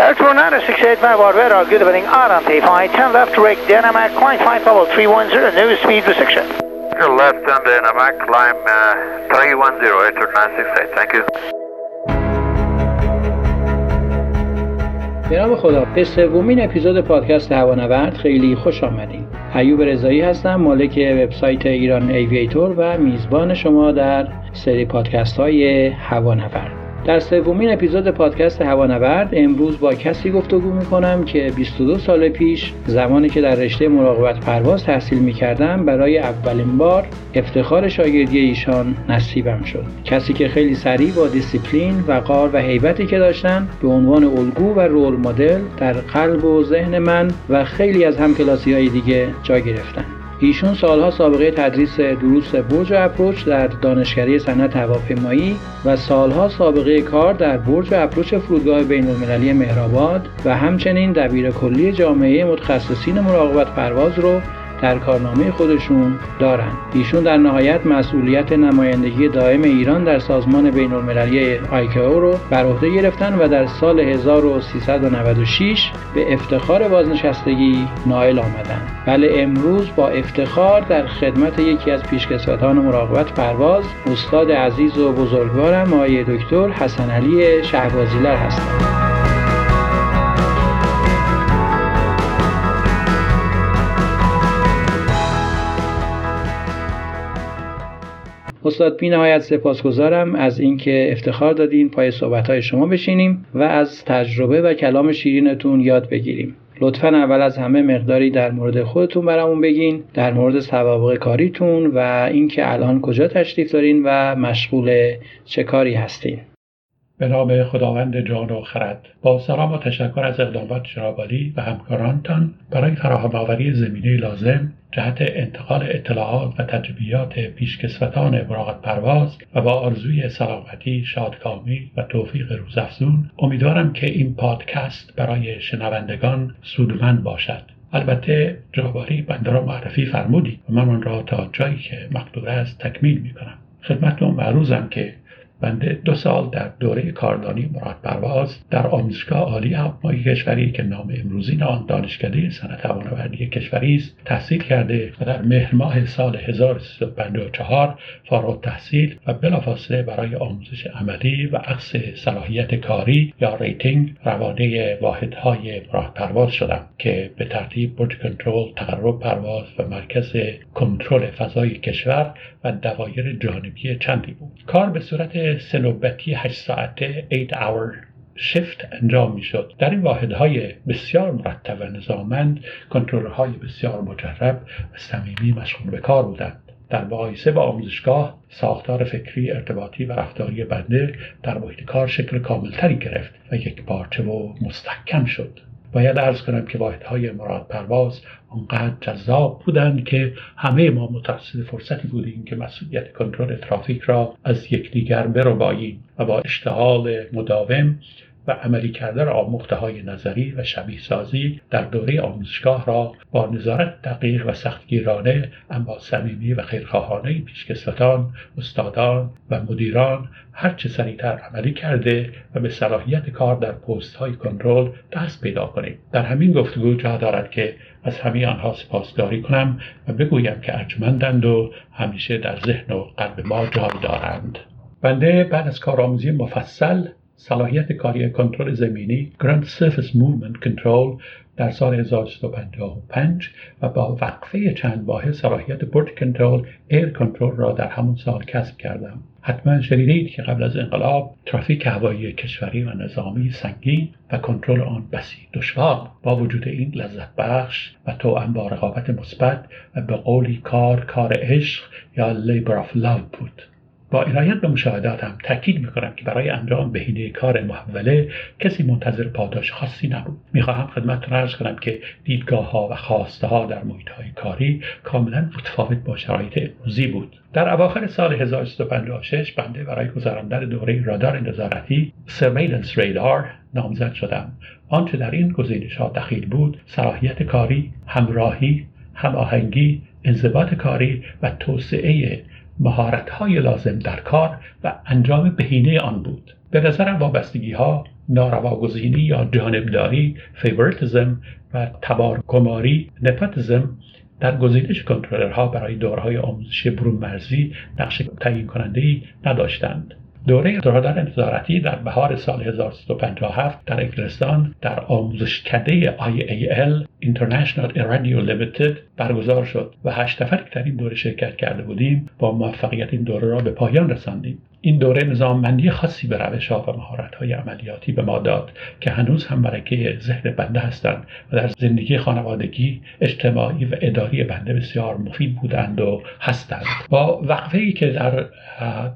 Air 685 Barbera, good evening, RNT 10 left, direct Dynamac, climb flight level 310, no speed restriction. Left on Dynamac, climb uh, 310, Air 968, thank you. به نام خدا به سومین اپیزود پادکست هوانورد خیلی خوش آمدید ایوب رضایی هستم مالک وبسایت Iran Aviator و میزبان شما در سری پادکست های هوانورد. در سومین اپیزود پادکست هوانورد امروز با کسی گفتگو می‌کنم که 22 سال پیش زمانی که در رشته مراقبت پرواز تحصیل می‌کردم برای اولین بار افتخار شاگردی ایشان نصیبم شد. کسی که خیلی سریع با دیسیپلین وقار و هیبتی که داشتن به عنوان الگو و role model در قلب و ذهن من و خیلی از همکلاسی های دیگه جا گرفتن. ایشون سالها سابقه تدریس دروس برج approach در دانشکده صنعت هواپیمایی و سالها سابقه کار در برج approach فرودگاه بین المللی مهرآباد و همچنین دبیر کلی جامعه متخصصین مراقبت پرواز رو در کارنامه خودشون دارند. ایشون در نهایت مسئولیت نمایندگی دائم ایران در سازمان بین المللی آیکاو رو بر عهده گرفتن و در سال 1396 به افتخار بازنشستگی نائل آمدند. بله امروز با افتخار در خدمت یکی از پیشکسوتان مراقبت پرواز استاد عزیز و بزرگوارم آقای دکتر حسن علی شهبازیلر هستم. استاد بی نهایت سپاسگزارم از اینکه افتخار دادین پای صحبت شما بشینیم و از تجربه و کلام شیرینتون یاد بگیریم. لطفا اول از همه مقداری در مورد خودتون برامون بگین در مورد سوابق کاریتون و اینکه الان کجا تشریف دارین و مشغول چه کاری هستین. به نام خداوند جان و خرد. با سلام و تشکر از اقدامات جنابالی و همکارانتان برای فراهم آوری زمینه لازم جهت انتقال اطلاعات و تجربیات پیشکسوتان مراقب پرواز و با آرزوی سلامتی شادکامی و توفیق روزافزون امیدوارم که این پادکست برای شنوندگان سودمند باشد. البته جنابالی بنده را معرفی فرمودید و من آن را تا جایی که مقدور است تکمیل می کنم خدمتتون معروضم که بنده دو سال در دوره کاردانی مراقبت پرواز در آموزشگاه عالی هواپیمایی کشوری که نام امروزین آن دانشکده صنعت هوانوردی کشوری است تحصیل کرده و در مهر ماه سال 1354 فارغ التحصیل و بلافاصله برای آموزش عملی و اخذ صلاحیت کاری یا rating روانه واحدهای مراقبت پرواز شدم که به ترتیب برج کنترل تقرب پرواز و مرکز کنترل فضای کشور و دوایر جانبی چندی بود. کار به صورت سنوبتی 8 ساعته 8 hour شفت انجام می شد در این واحدهای بسیار مرتب و نظامند کنترلهای بسیار مجرب و صمیمی مشغول به کار بودند. در مقایسه با آموزشگاه ساختار فکری ارتباطی و رفتاری بنده در محیط کار شکل کاملتری گرفت و یک پارچه و مستحکم شد. باید ارز کنم که واحدهای مراد پرواز آنقدر جذاب بودند که همه ما مترصد فرصتی بودیم که مسئولیت کنترل ترافیک را از یکدیگر برباییم و با اشتغال مداوم عملی کردن آموخته های نظری و شبیه سازی در دوره آموزشگاه را با نظارت دقیق و سختگیرانه اما صمیمی و خیرخواهانه پیشکسوتان استادان و مدیران هرچه سریعتر عملی کرده و به صلاحیت کار در پست های کنترل دست پیدا کنیم. در همین گفتگو جا دارد که از همه آنها سپاسداری کنم و بگویم که ارجمندند و همیشه در ذهن و قلب ما جای دارند. بنده بعد از کارآموزی مفصل صلاحیت کاری کنترل زمینی Ground Surface Movement Control در سال 1355 و با وقفه چند ماه صلاحیت برج کنترل ایر کنترل را در همون سال کسب کردم. حتما شنیدید که قبل از انقلاب ترافیک هوایی کشوری و نظامی سنگین و کنترل آن بسی دشوار با وجود این لذت بخش و توأم با رقابت مثبت و به قولی کار کار عشق یا labor of love بود. با عنایت به مشاهداتم تاکید می‌کنم که برای انجام بهینه کار محوله کسی منتظر پاداش خاصی نبود. می‌خواهم خدمتتون عرض کنم که دیدگاه ها و خواسته ها در محیط های کاری کاملا متفاوت با شرایط امروزی بود. در اواخر سال 1356 بنده برای گذراندن دوره رادار نظارتی surveillance radar نامزد شدم. آنچه در این گزینش ها دخیل بود صلاحیت کاری همراهی هماهنگی انضباط کاری و توسعه های لازم در کار و انجام بهینه آن بود. به نظرم وابستگی ها نارواگزینی یا جانبداری فیورتزم و تبارکماری نپاتیزم در گزینش کنترلرها برای دورهای آموزشی برون مرزی نقش تعیین کننده ای نداشتند. دوره رادار نظارتی در بهار سال 1357 در انگلستان در آموزش کده IAL International Radio Limited برگزار شد و هشت نفری که در این دوره شرکت کرده بودیم با موفقیت این دوره را به پایان رساندیم. این دوره نظاممندی خاصی به روش ها و مهارت های عملیاتی به ما داد که هنوز هم برکه ذهن بنده هستند و در زندگی خانوادگی اجتماعی و اداری بنده بسیار مفید بودند و هستند. با وقفه ای که در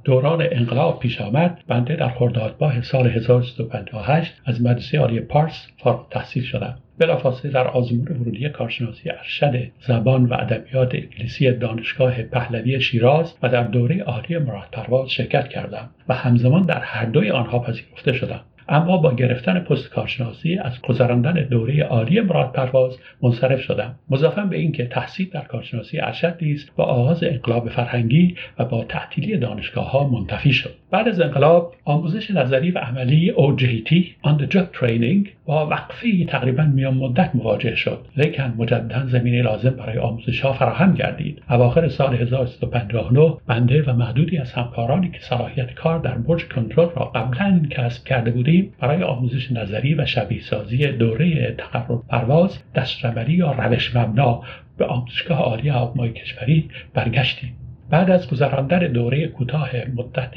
دوران انقلاب پیش آمد بنده در خرداد ماه سال 1358 از مدرسه عالی پارس فارغ تحصیل شدم. بلافاصله در آزمون ورودی کارشناسی ارشد زبان و ادبیات انگلیسی دانشگاه پهلوی شیراز و در دوره عالی مراد پرواز شرکت کردم و همزمان در هر دوی آنها پذیرفته شدم. اما با گرفتن پست کارشناسی از گذراندن دوره عالی مراد پرواز منصرف شدم. مضافا به اینکه تحصیل در کارشناسی ارشد نیز با آغاز انقلاب فرهنگی و با تعطیلی دانشگاه ها منتفی شد. بعد از انقلاب آموزش نظری و عملی OJT On the Job Training با وقفه تقریبا میان مدت مواجه شد. لیکن مجددا زمینه لازم برای آموزش ها فراهم گردید. اواخر سال 1359 بنده و محدودی از همکارانی که صلاحیت کار در برج کنترل را قبلا کسب کرده بودیم برای آموزش نظری و شبیه سازی دوره تقرب پرواز دسترملی یا روش مبنا به آموزشگاه عالی هواپیمایی کشوری برگشتیم. بعد از گذراندن دوره کوتاه مدت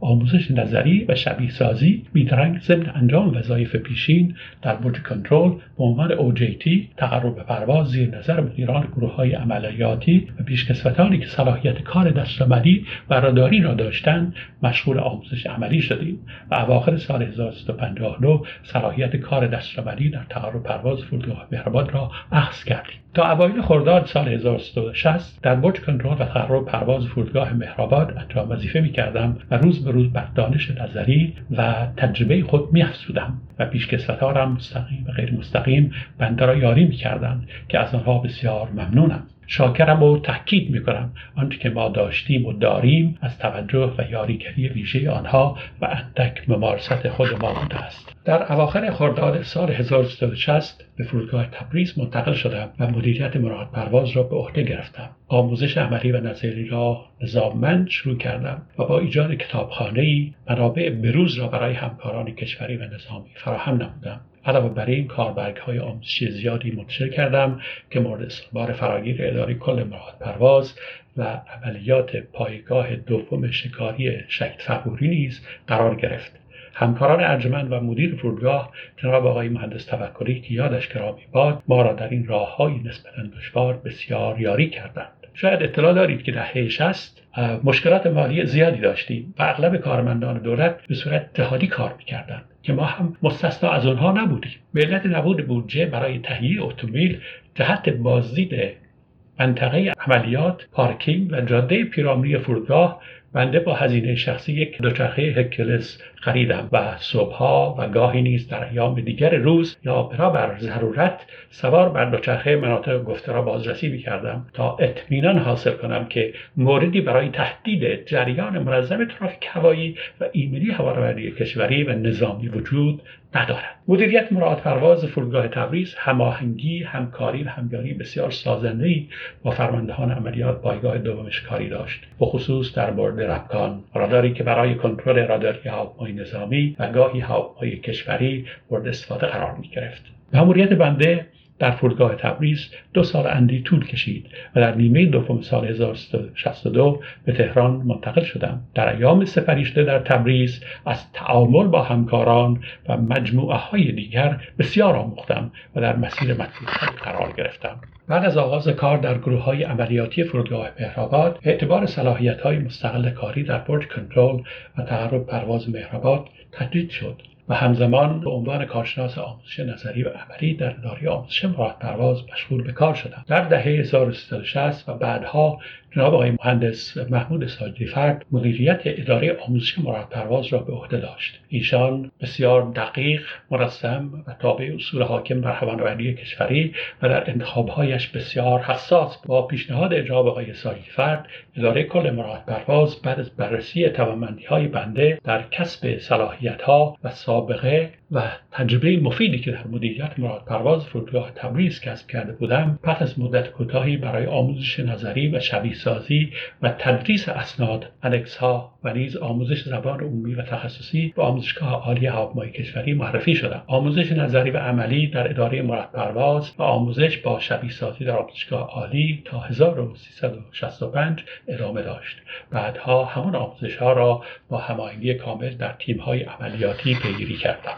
آموزش نظری و شبیه سازی بیدرنگ ضمن انجام وظایف پیشین در برج کنترل به عنوان OJT تقرب به پرواز زیر نظر مدیران گروه های عملیاتی و پیشکسوتانی که صلاحیت کار دستعملی و راداری را داشتند مشغول آموزش عملی شدیم و اواخر سال 1359 صلاحیت کار دستعملی در تقرب پرواز فرودگاه مهرآباد را اخذ کردیم. تا اوایل خرداد سال 1360 در برج کنترل و تقرب پرواز فرودگاه مهرآباد انجام وظیفه می‌کردم و روز به روز بر دانش نظری و تجربه خود میافزودم و پیشکسوتانم مستقیم و غیر مستقیم بنده را یاری می‌کردند که از آنها بسیار ممنونم. شاکرم و تاکید می‌کنم آنچه که ما داشتیم و داریم از توجه و یاریگری ویژه آنها و اندک ممارست خود ما بوده است. در اواخر خرداد سال 1360 به فرودگاه تبریز منتقل شدم و مدیریت مراد پرواز را به عهده گرفتم. آموزش عملی و نظری را نظاممند شروع کردم و با ایجاد کتابخانه ای منابع بروز را برای همکاران کشوری و نظامی فراهم نمودم. علاوه بر این کاربرگ های آموزشی زیادی منتشر کردم که مورد استقبال فراگیر اداری کل مراد پرواز و عملیات پایگاه دوم شکاری شهید فقوری نیز قرار گرفت. همکاران ارجمند و مدیر فرودگاه جناب آقای مهندس توکلی که یادش گرامی باد ما را در این های نسبتا دشوار بسیار یاری کردند. شاید اطلاع دارید که در 60 مشکلات مالی زیادی داشتیم و اغلب کارمندان دولت به صورت جهادی کار می‌کردند. که ما هم مستثنا از آنها نبودیم. به علت نبود بودجه برای تهیه اتومبیل جهت بازدید منطقه عملیات پارکینگ و جاده پیرامونی فرودگاه بنده با هزینه شخصی یک دوچرخه هکلس خریدم و صبحها و گاهی نیز در ایام دیگر روز یا بر ضرورت سوار بر دوچرخه مناطق گفته را بازرسی می‌کردم تا اطمینان حاصل کنم که موردی برای تهدید جریان منظم ترافیک هوایی و ایمنی هوانوردی کشوری و نظامی وجود ندارد. مدیریت مراد پرواز فرودگاه تبریز هماهنگی همکاری و همیاری بسیار سازندهای با فرماندهان عملیات پایگاه دومش کاری داشت. بخصوص در مورد ربکان. راداری که برای کنترل راداری هواپیمای نظامی و گاهی هواپیمای کشوری مورد استفاده قرار می گرفت مأموریت بنده در فرودگاه تبریز دو سال اندی طول کشید و در نیمه دوم سال 1362 به تهران منتقل شدم. در ایام سپریشته در تبریز از تعامل با همکاران و مجموعه های دیگر بسیار آموختم و در مسیر مطلوب قرار گرفتم. بعد از آغاز کار در گروه های عملیاتی فرودگاه مهرآباد اعتبار صلاحیت های مستقل کاری در برج کنترل و تقرب پرواز مهرآباد تجدید شد. و همزمان به عنوان کارشناس آموزش نظری و عملی در اداره آموزش مراد پرواز مشغول به کار شدم. در دهه 1360 و بعدها جناب آقای مهندس محمود ساجدی فرد مدیریت اداره آموزش مراد پرواز را به عهده داشت. ایشان بسیار دقیق مرسم و تابع اصول حاکم بر هوانوردی کشوری و در انتخابهایش بسیار حساس با پیشنهاد جناب آقای ساجدی فرد اداره کل مراد پرواز بعد از بررسی توانمندی های بنده در کسب صلاحیت ها و سابقه و تجربه مفیدی که در مدیریت مراد پرواز فرودگاه تبریز کسب کرده بودم پس از مدت کوتاهی برای آموزش نظری و شبیه سازی و تدریس اسناد الکس ها و نیز آموزش زبان عمومی و تخصصی به آموزشگاه عالی هواپیمایی کشوری معرفی شدم آموزش نظری و عملی در اداره مراد پرواز و آموزش با شبیه سازی در آموزشگاه عالی تا 1365 ادامه داشت. بعدها همان آموزش ها را با هماهنگی کامل در تیم های عملیاتی پیگیری کردم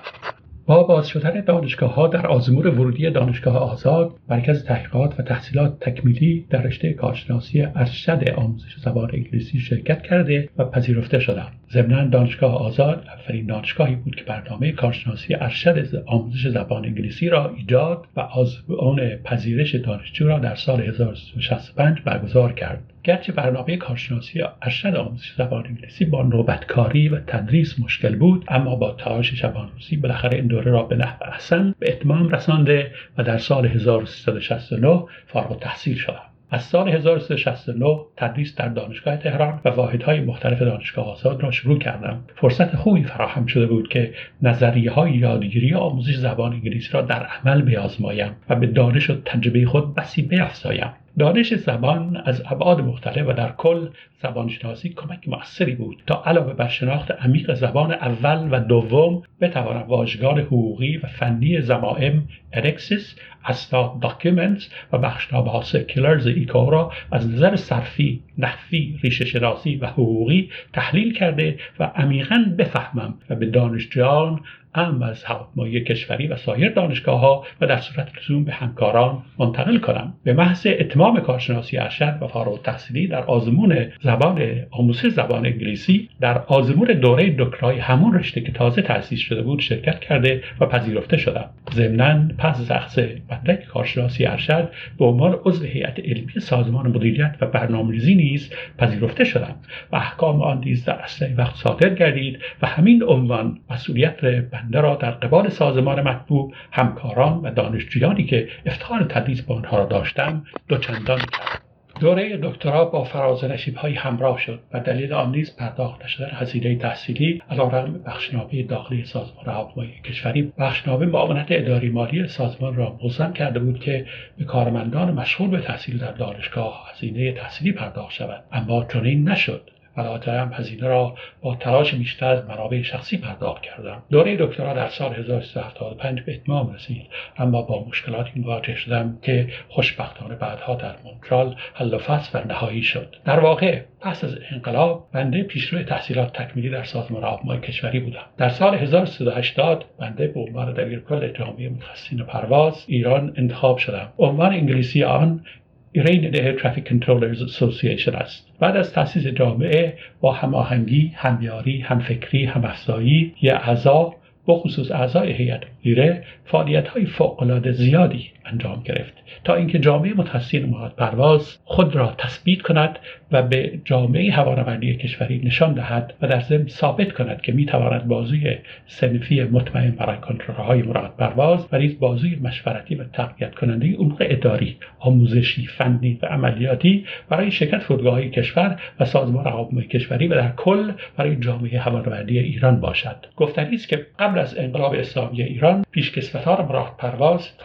با باز شدن دانشگاه ها در آزمون ورودی دانشگاه آزاد مرکز تحقیقات و تحصیلات تکمیلی در رشته کارشناسی ارشد آموزش زبان انگلیسی شرکت کرده و پذیرفته شدم ضمنا دانشگاه آزاد اولین دانشگاهی بود که برنامه کارشناسی ارشد آموزش زبان انگلیسی را ایجاد و آزمون پذیرش دانشجو را در سال 1965 برگزار کرد. گرچه برنامه کارشناسی ارشد آموزش زبان انگلیسی با نوبتکاری و تدریس مشکل بود اما با تلاش شبانروزی بالاخره این دوره را به نحو احسن به اتمام رسانده و در سال 1369 فارغ تحصیل شدم. از سال 1369 تدریس در دانشگاه تهران و واحدهای مختلف دانشگاه آزاد را شروع کردم. فرصت خوبی فراهم شده بود که نظریه های یادگیری آموزش زبان انگلیسی را در عمل بیازمایم و به دانش و تجربه خود بسی بیافزایم. دانش زبان از ابعاد مختلف و در کل زبانشناسی کمک موثری بود تا علاوه بر شناخت عمیق زبان اول و دوم بتوانم واژگان حقوقی و فنی ضمائم annexes اسناد documents و بخشنامه ها circulars ایکائو را از نظر صرفی نحوی ریشه شناسی و حقوقی تحلیل کرده و عمیقا بفهمم و به دانشجویان ام از هواپیمایی کشوری و سایر دانشگاه ها و در صورت لزوم به همکاران منتقل کنم. به محض اتمام کارشناسی ارشد و فارغ تحصیلی در آزمون زبان آموزش زبان انگلیسی در آزمون دوره دکترای همون رشته که تازه تأسیس شده بود شرکت کرده و پذیرفته شدم. ضمنا پس از اخذ مدرک کارشناسی ارشد به عنوان عضو هیئت علمی سازمان مدیریت و برنامه‌ریزی نیز پذیرفته شدم. و احکام آن نیز در اصل وقت صادر گردید و همین عنوان مسئولیت بنده را در قبال سازمان مطبوع همکاران و دانشجویانی که افتخار تدریس با آنها را داشتم دوچندان کرد. دوره دکترا با فراز نشیب های همراه شد و دلیل آن نیز پرداخت نشدن هزینه تحصیلی علیرغم بخشنامه داخلی سازمان هواپیمایی کشوری. بخشنامه معاونت اداری مالی سازمان را ملزم کرده بود که به کارمندان مشغول به تحصیل در دانشگاه هزینه تحصیلی پرداخت شود. اما چنین نشد. هم هزینه را با تلاش بیشتر از منابع شخصی پرداخت کردم دوره دکترا در سال 1375 به اتمام رسید. اما با مشکلاتی مواجه شدم که خوشبختانه بعدها در مونترال حل و فصل و نهایی شد. در واقع پس از انقلاب بنده پیشرو تحصیلات تکمیلی در سازمان آبمای کشوری بودم در سال 1380 بنده به عنوان دبیرکل جامعه متخصصین پرواز ایران انتخاب شدم عنوان انگلیسی آن ایرین Air Traffic Controllers Association است. بعد از تأسیس جامعه با هماهنگی همیاری همفکری همافزایی یا اعضا بخصوص اعضای هیئت مدیره فعالیت های فوق زیادی انجام گرفت. تا اینکه جامعه متخصصین محاد پرواز خود را تثبیت کند و به جامعه هوانوردی کشوری نشان دهد و در ضمن ثابت کند که می‌تواند بازوی سنفی مطمئن برای کنترلهای مراد پرواز و نیز بازوی مشورتی و تقویت کننده امور اداری آموزشی فنی و عملیاتی برای شرکت فرودگاههای کشور و سازمان هواپیمایی کشوری و در کل برای جامعه هوانوردی ایران باشد. گفتنی است که قبل از انقلاب اسلامی ایران پیشکسوتان مراد پرواز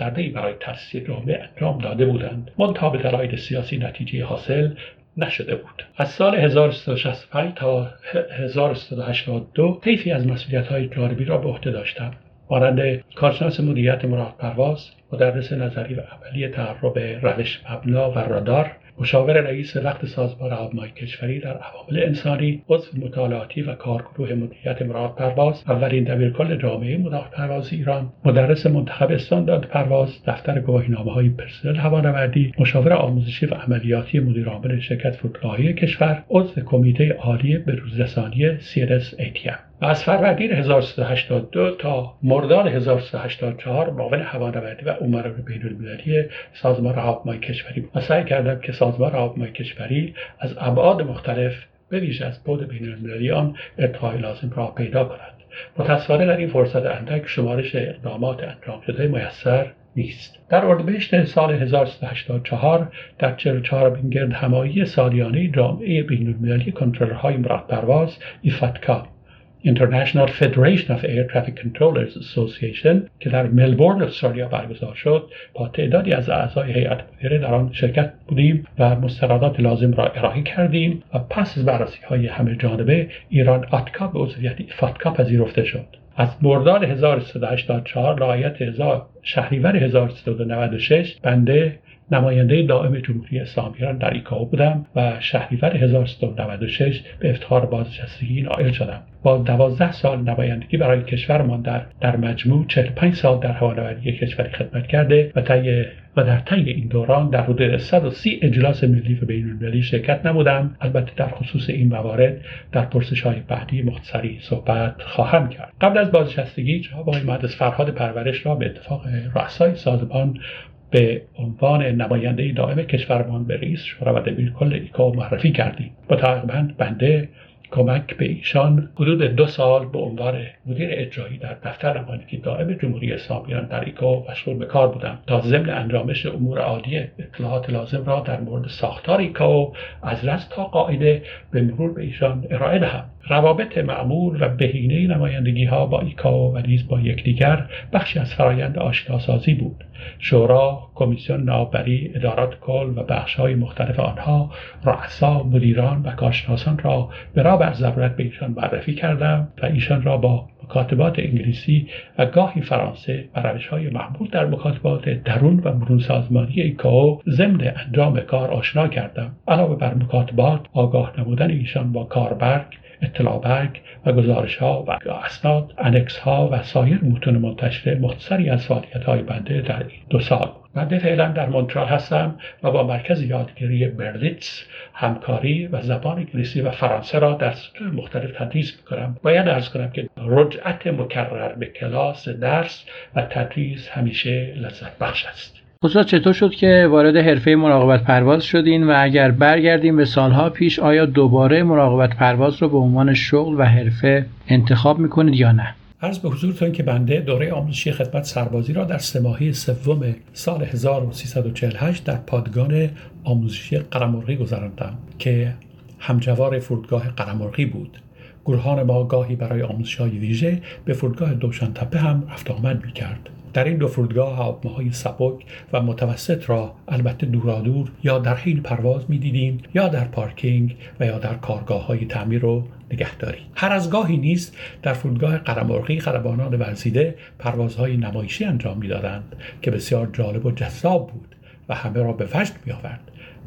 های گستردهای برای تأسیس جامعه انجام داده بودند. منتها به دلایل سیاسی نتیجه حاصل نشده بود. از سال 1365 تا 1382 طیفی از مسئولیت های جانبی را به عهده داشتم. مانند کارشناس مدیریت مراد پرواز مدرس نظری و عملی تعرب روش مبنا و رادار مشاور رئیس وقت سازمان هواپیمایی کشوری در عوامل انسانی عضو مطالعاتی و کارگروه مدیریت مراد پرواز اولین دبیرکل جامعه مراد پرواز ایران مدرس منتخب استاندارد پرواز دفتر گواهینامه های پرسنل هوانوردی مشاور آموزشی و عملیاتی مدیرعامل شرکت فرودگاهی کشور عضو کمیته عالی به روزرسانی CNS ATM و از فروردین 1382 تا مرداد 1384 معاون هوانوردی و امور بین المللی سازمان هواپیمای کشوری و سعی کردم که سازمان هواپیمای کشوری از ابعاد مختلف به ویژه از بود بین المللی آن ارتقای لازم را پیدا کند. متاسفانه در این فرصت اندک شمارش اقدامات انجام شده میسر نیست. در اردیبهشت سال 1384 در 44 گرد همایی سالیانه جامعه بین المللی کنترلرهای مراد پرواز ایفتکا International Federation of Air Traffic Controllers Association که در ملبورن استرالیا برگزار شد با تعدادی از اعضای هیئت مدیره در آن شرکت بودیم و مستندات لازم را ارائه کردیم و پس از بررسی های همه جانبه ایران آتکا به عضویت فاتکا پذیرفته شد. از مرداد 1384 لایت شهریور 1396 بنده نماینده دائم جمهوری اسلامی ایران در ایکائو بودم و شهریور 1396 به افتخار بازنشستگی نائل شدم. با دوازده سال نمایندگی برای کشورمان در در مجموع 45 سال در هوانوردی کشوری خدمت کرده و طی و در طی این دوران در حدود 130 اجلاس ملی و بین المللی شرکت نمودم البته در خصوص این موارد در پرسش های بعدی مختصری صحبت خواهم کرد. قبل از بازنشستگی جناب آقای مهندس فرهاد پرورش را به اتفاق رؤسای سازمان به عنوان نماینده دائم کشورمان به رئیس شورا و دبیر کل ایکائو معرفی کردیم. با تقریبا بنده کمک به ایشان حدود دو سال به عنوان مدیر اجرایی در دفتر نمایندگی دائم جمهوری اسلامی در ایکائو مشغول به کار بودم تا ضمن انجام امور عادی اطلاعات لازم را در مورد ساختار ایکائو از رس تا قاعده به مرور به ایشان ارائه دهم روابط معمول و بهینه نمایندگی ها با ایکاو و نیز با یکدیگر بخشی از فرایند آشناسازی بود. شورا کمیسیون نابری ادارات کل و بخش های مختلف آنها رؤسا مدیران و کارشناسان را برابر ضرورت به ایشان معرفی کردم و ایشان را با مکاتبات انگلیسی و گاهی فرانسه و روش های محبول در مکاتبات درون و مرون سازمانی ایکاو ضمن انجام کار آشنا کردم علاوه بر مکاتبات آگاه نمودن ایشان با کاربرگ اطلاع برگ و گزارش ها و اسناد انکس ها و سایر متون منتشر مختصری از فعالیت های بنده در این دو سال بنده فعلا در مونترال هستم و با مرکز یادگیری برلیتز همکاری و زبان انگلیسی و فرانسه را در سطوح مختلف تدریس می‌کنم. باید ارز کنم که رجعت مکرر به کلاس درس و تدریس همیشه لذت بخش است. استاد چطور شد که وارد حرفه مراقبت پرواز شدین و اگر برگردیم به سالها پیش آیا دوباره مراقبت پرواز رو به عنوان شغل و حرفه انتخاب می‌کنید یا نه؟ عرض به حضورتون که بنده دوره آموزشی خدمت سربازی را در سه ماهی سوم سال 1348 در پادگان آموزشی قرمرغی گذراندم که همجوار فرودگاه قرمرغی بود گروهان ما گاهی برای آموزش های ویژه به فرودگاه دوشان تپه هم رفت آمد می. در این دو فرودگاه هواپیماهای سبک و متوسط را البته دورادور یا در حین پرواز می‌دیدیم یا در پارکینگ و یا در کارگاه های تعمیر و نگهداری. هر از گاهی نیست در فرودگاه قرمرغی خلبانان ورزیده پروازهای نمایشی انجام می‌دادند که بسیار جالب و جذاب بود و همه را به وجد می آورد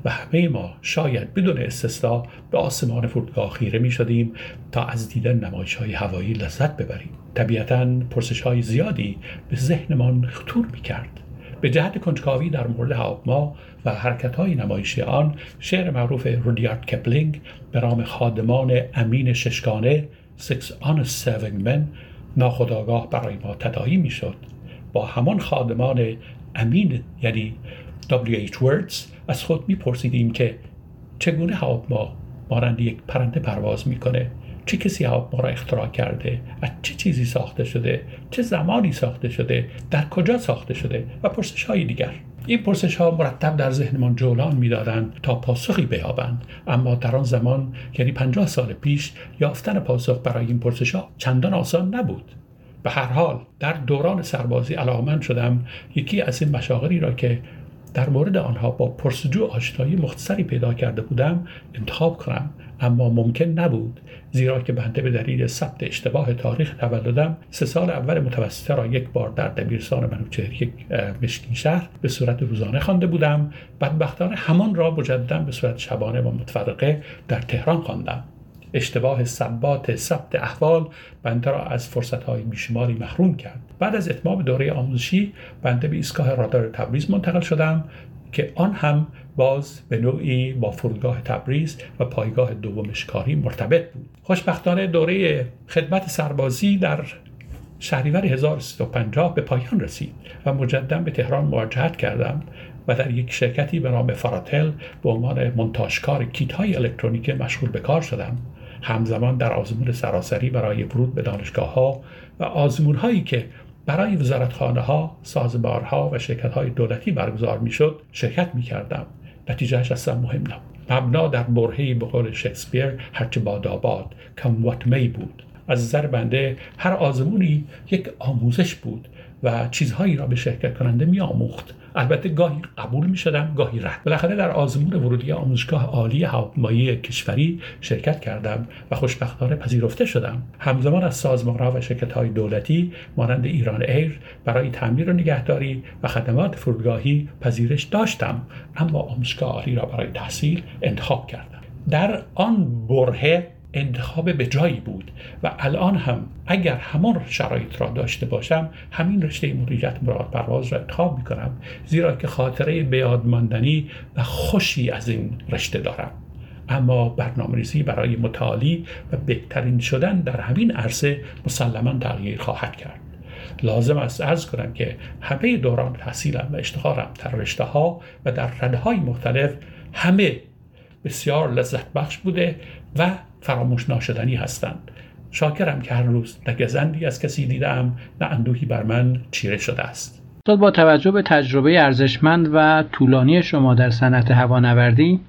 و همه ما شاید بدون استثنا به آسمان فرودگاه خیره می شدیم تا از دیدن نمایش های هوایی لذت ببریم. طبیعتا پرسش های زیادی به ذهنمان خطور می کرد به جهت کنجکاوی در مورد هواپیما و حرکت های نمایشی آن شعر معروف رودیارد کپلینگ به نام خادمان امین ششگانه Six Honest Serving Men ناخداگاه برای ما تدایی می شد با همان خادمان امین یعنی W.H. Words از خود میپرسیدیم که چگونه هواپیما مانند یک پرنده پرواز می‌کنه؟ چه کسی هواپیما را اختراع کرده؟ از چه چیزی ساخته شده؟ چه زمانی ساخته شده؟ در کجا ساخته شده؟ و پرسش های دیگر. این پرسش ها مرتب در ذهنمان جولان می‌دادند تا پاسخی بیابند. اما در آن زمان یعنی پنجاه سال پیش یافتن پاسخ برای این پرسش ها چندان آسان نبود. به هر حال در دوران سربازی علاقمند شدم. یکی از این مشاغلی را که در مورد آنها با پرسجو آشنایی مختصری پیدا کرده بودم انتخاب کنم اما ممکن نبود زیرا که بنده به دلیل ثبت اشتباه تاریخ تولدم سه سال اول متوسطه را یک بار در دبیرستان منوچهری مشکین شهر به صورت روزانه خوانده بودم. بدبختانه همان را مجددا به صورت شبانه و متفرقه در تهران خواندم. اشتباه ثبات ثبت احوال بنده را از فرصتهای بیشماری محروم کرد. بعد از اتمام دوره آموزشی بنده به ایستگاه رادار تبریز منتقل شدم که آن هم باز به نوعی با فرودگاه تبریز و پایگاه دومش کاری مرتبط بود. خوشبختانه دوره خدمت سربازی در شهریور 1350 به پایان رسید و مجددا به تهران مواجهت کردم و در یک شرکتی به نام فراتل به عنوان منتاشکار کیت های الکترونیک مشغول به کار شدم. همزمان در آزمون سراسری برای ورود به دانشگاه ها و آزمون هایی که برای وزارتخانه ها، سازبارها و شرکت های دولتی برگزار می شد شرکت می کردم. نتیجهش اصلا مهم نبود. مبنا در برهی به قول شکسپیر هرچه باد آباد کم وات می بود. از نظر بنده هر آزمونی یک آموزش بود و چیزهایی را به شرکت کننده می آموخت البته گاهی قبول می شدم گاهی رد. بالاخره در آزمون ورودی آموزشگاه عالی هواپیمایی کشوری شرکت کردم و خوشبختانه پذیرفته شدم. همزمان از سازمانها و شرکت های دولتی مانند ایران ایر برای تعمیر و نگهداری و خدمات فرودگاهی پذیرش داشتم اما آموزشگاه عالی را برای تحصیل انتخاب کردم. در آن برهه انتخاب به جایی بود و الان هم اگر همان شرایط را داشته باشم همین رشته مدیریت مراد پرواز را انتخاب می کنم زیرا که خاطره بیاد ماندنی و خوشی از این رشته دارم. اما برنامه ریزی برای متعالی و بهترین شدن در همین عرصه مسلما تغییر خواهد کرد. لازم است ارز کنم که همه دوران تحصیلم و اشتغالم در رشته ها و در رده های مختلف همه بسیار لذت بخش بوده و فراموش ناشدنی هستند. شاکرم که هر روز نه گزندی از کسی دیدم نه اندوهی بر من چیره شده است. با توجه به تجربه ارزشمند و طولانی شما در صنعت هوانوردی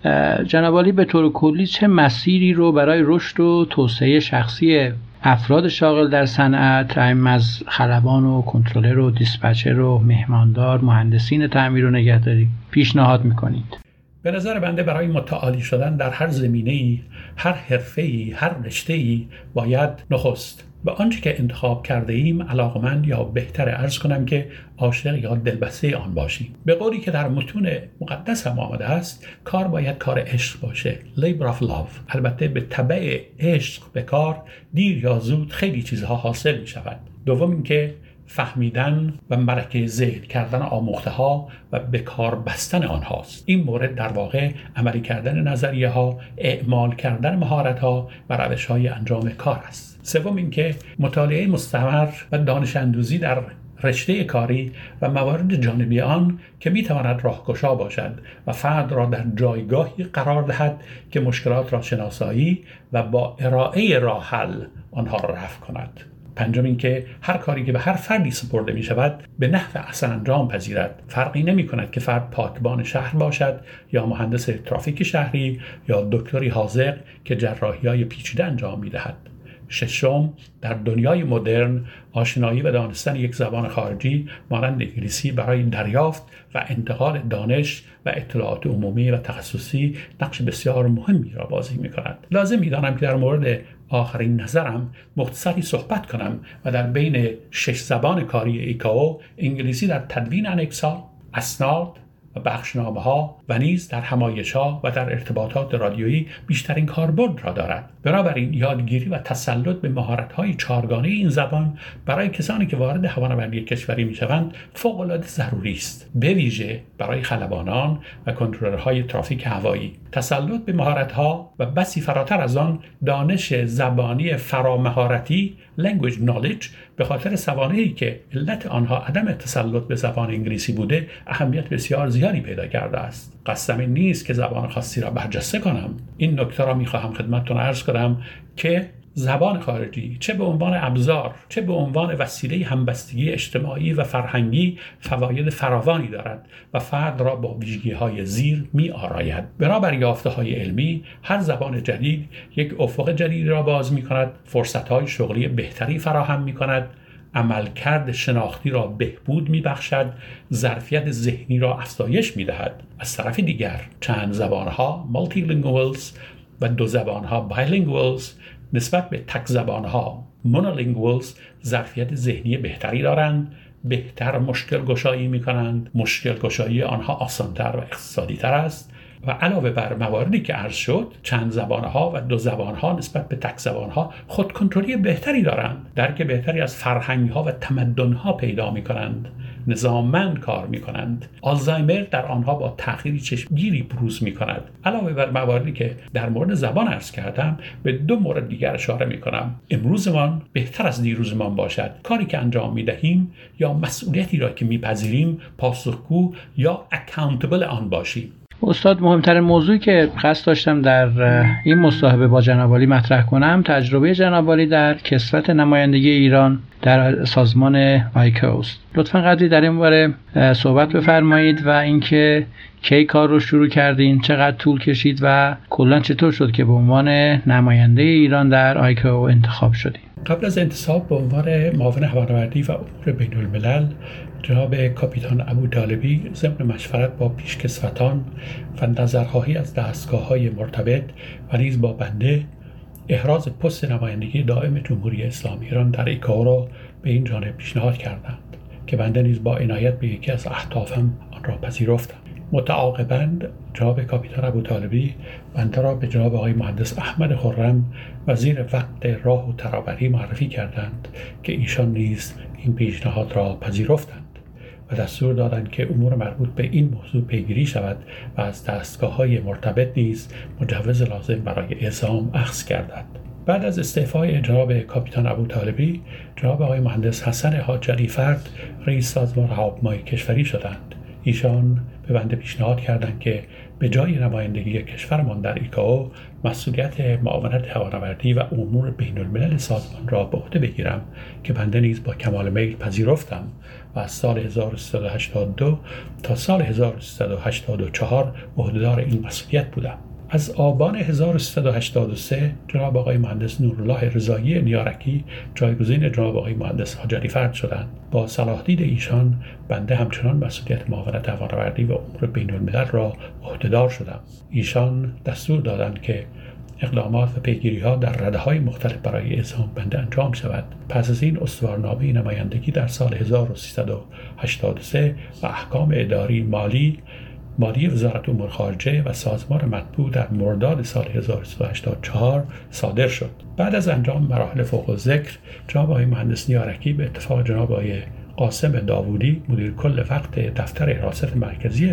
جناب به طور کلی چه مسیری رو برای رشد و توسعه شخصی افراد شاغل در صنعت از خلبان و کنترلر و دیسپچر و مهماندار مهندسین تعمیر و نگهداری پیشنهاد می‌کنید؟ به نظر بنده برای متعالی شدن در هر زمینه ای، هر حرفه ای، هر رشته ای باید نخست. به آنچه که انتخاب کرده ایم علاقمند یا بهتر ارز کنم که عاشق یا دلبسته آن باشیم. به قولی که در متون مقدس هم آمده است کار باید کار عشق باشه. Labor of love. البته به طبع عشق به کار دیر یا زود خیلی چیزها حاصل می شود دوم اینکه فهمیدن و مرکه ذهن کردن آموخته ها و به کار بستن آنهاست. این مورد در واقع عملی کردن نظریه ها اعمال کردن مهارت ها و روش های انجام کار است. سوم اینکه مطالعه مستمر و دانش اندوزی در رشته کاری و موارد جانبی آن که می تواند راهگشا باشد و فرد را در جایگاهی قرار دهد که مشکلات را شناسایی و با ارائه راه حل آنها را رفع کند. پنجم اینکه هر کاری که به هر فردی سپرده می شود به نحو اصلا انجام پذیرد. فرقی نمی کند که فرد پاکبان شهر باشد یا مهندس ترافیک شهری یا دکتری حاضق که جراحی های پیچیده انجام می دهد ششم در دنیای مدرن آشنایی و دانستن یک زبان خارجی مانند انگلیسی برای دریافت و انتقال دانش و اطلاعات عمومی و تخصصی نقش بسیار مهمی را بازی می کند. لازم می دانم که در مورد آخرین نظرم مختصری صحبت کنم و در بین شش زبان کاری ایکاو انگلیسی در تدوین انکسا اسناد و بخشنامه ها و نیز در همایش ها و در ارتباطات رادیویی بیشترین کاربرد را دارد. بنابراین یادگیری و تسلط به مهارت های چارگانه این زبان برای کسانی که وارد هوانوردی کشوری می شوند فوق العاده ضروری است. به ویژه برای خلبانان و کنترلرهای ترافیک هوایی. تسلط به مهارت ها و بسی فراتر از آن دانش زبانی فرامهارتی language knowledge به خاطر سوانه‌ای که علت آنها عدم تسلط به زبان انگلیسی بوده اهمیت بسیار زیادی پیدا کرده است. قصدم نیست که زبان خاصی را برجسته کنم. این نکته را می‌خواهم خدمتتون عرض کنم که زبان خارجی چه به عنوان ابزار چه به عنوان وسیله همبستگی اجتماعی و فرهنگی فواید فراوانی دارد و فرد را با ویژگی های زیر می آراید برابر یافته های علمی هر زبان جدید یک افق جدید را باز می کند فرصت های شغلی بهتری فراهم می کند عملکرد شناختی را بهبود می بخشد ظرفیت ذهنی را افزایش می دهد از طرف دیگر چند زبانها multilinguals و دو زبانها bilinguals نسبت به تک زبانها monolinguals ظرفیت ذهنی بهتری دارند بهتر مشکل گشایی می کنند مشکل گشایی آنها آسانتر و اقتصادی تر است. و علاوه بر مواردی که عرض شد چند زبانها و دو زبانها نسبت به تک زبانها خودکنترلی بهتری دارند. درک بهتری از فرهنگها و تمدنها پیدا می کنند نظاممند کار می کنند آلزایمر در آنها با تأخیری چشمگیری بروز می کند علاوه بر مواردی که در مورد زبان ارز کردم به دو مورد دیگر اشاره می کنم امروزمان بهتر از دیروزمان باشد. کاری که انجام می دهیم یا مسئولیتی را که میپذیریم پاسخگو یا اکاونتبل آن باشیم. استاد مهمترین موضوعی که قصد داشتم در این مصاحبه با جنابالی مطرح کنم تجربه جنابالی در کسوت نمایندگی ایران در سازمان آیکوست لطفا قدری در این باره صحبت بفرمایید و اینکه کی کار رو شروع کردین چقدر طول کشید و کلا چطور شد که به عنوان نماینده ایران در آیکو انتخاب شدیم قبل از انتصاب به عنوان معاون هوانوردی و امور بین الملل جناب کاپیتان ابو طالبی ضمن مشورت با پیشکسوتان و نظرخواهی از دستگاه های مرتبط و نیز با بنده احراز پست نمایندگی دائم جمهوری اسلامی ایران در ایکاو را به این جانب پیشنهاد کردند که بنده نیز با عنایت به یکی از اهدافم آن را پذیرفتم. متعاقبا جناب کاپیتان ابو طالبی بنده را به جناب آقای مهندس احمد خرم وزیر وقت راه و ترابری معرفی کردند که ایشان نیز این پیشنهاد را پذیرفتند. و دستور دادند که امور مربوط به این موضوع پیگیری شود و از دستگاه های مرتبط نیز مجوز لازم برای اعزام اخذ گردد. بعد از استعفای جناب کاپیتان ابو طالبی جناب آقای مهندس حسن حاجلی فرد رئیس سازمان هواپیمای کشوری شدند. ایشان به بنده پیشنهاد کردند که به جای نمایندگی کشورمان در ایکاو مسئولیت معاونت هوانوردی و امور بین الملل سازمان را به عهده بگیرم که بنده نیز با کمال میل پذیرفتم و از سال 1382 تا سال 1384 عهدهدار این مسئولیت بودم. از آبان 1383 جناب آقای مهندس نورالله رضایی نیارکی جایگزین جناب آقای مهندس حاجری فرد شدند. با صلاحدید ایشان بنده همچنان مسئولیت معاونت هوانوردی و امور بین الملل را عهدهدار شدم. ایشان دستور دادند که اقدامات و پیگیری ها در رده های مختلف برای اعزام بنده انجام شود. پس از این استوارنامه نمایندگی در سال 1383 و احکام اداری مالی مالی وزارت امور خارجه و سازمان مطبوع در مرداد سال 1384 صادر شد. بعد از انجام مراحل فوق ذکر جناب آقای مهندس نیارکی به اتفاق جناب آقای قاسم داوودی مدیر کل وقت دفتر حراست مرکزی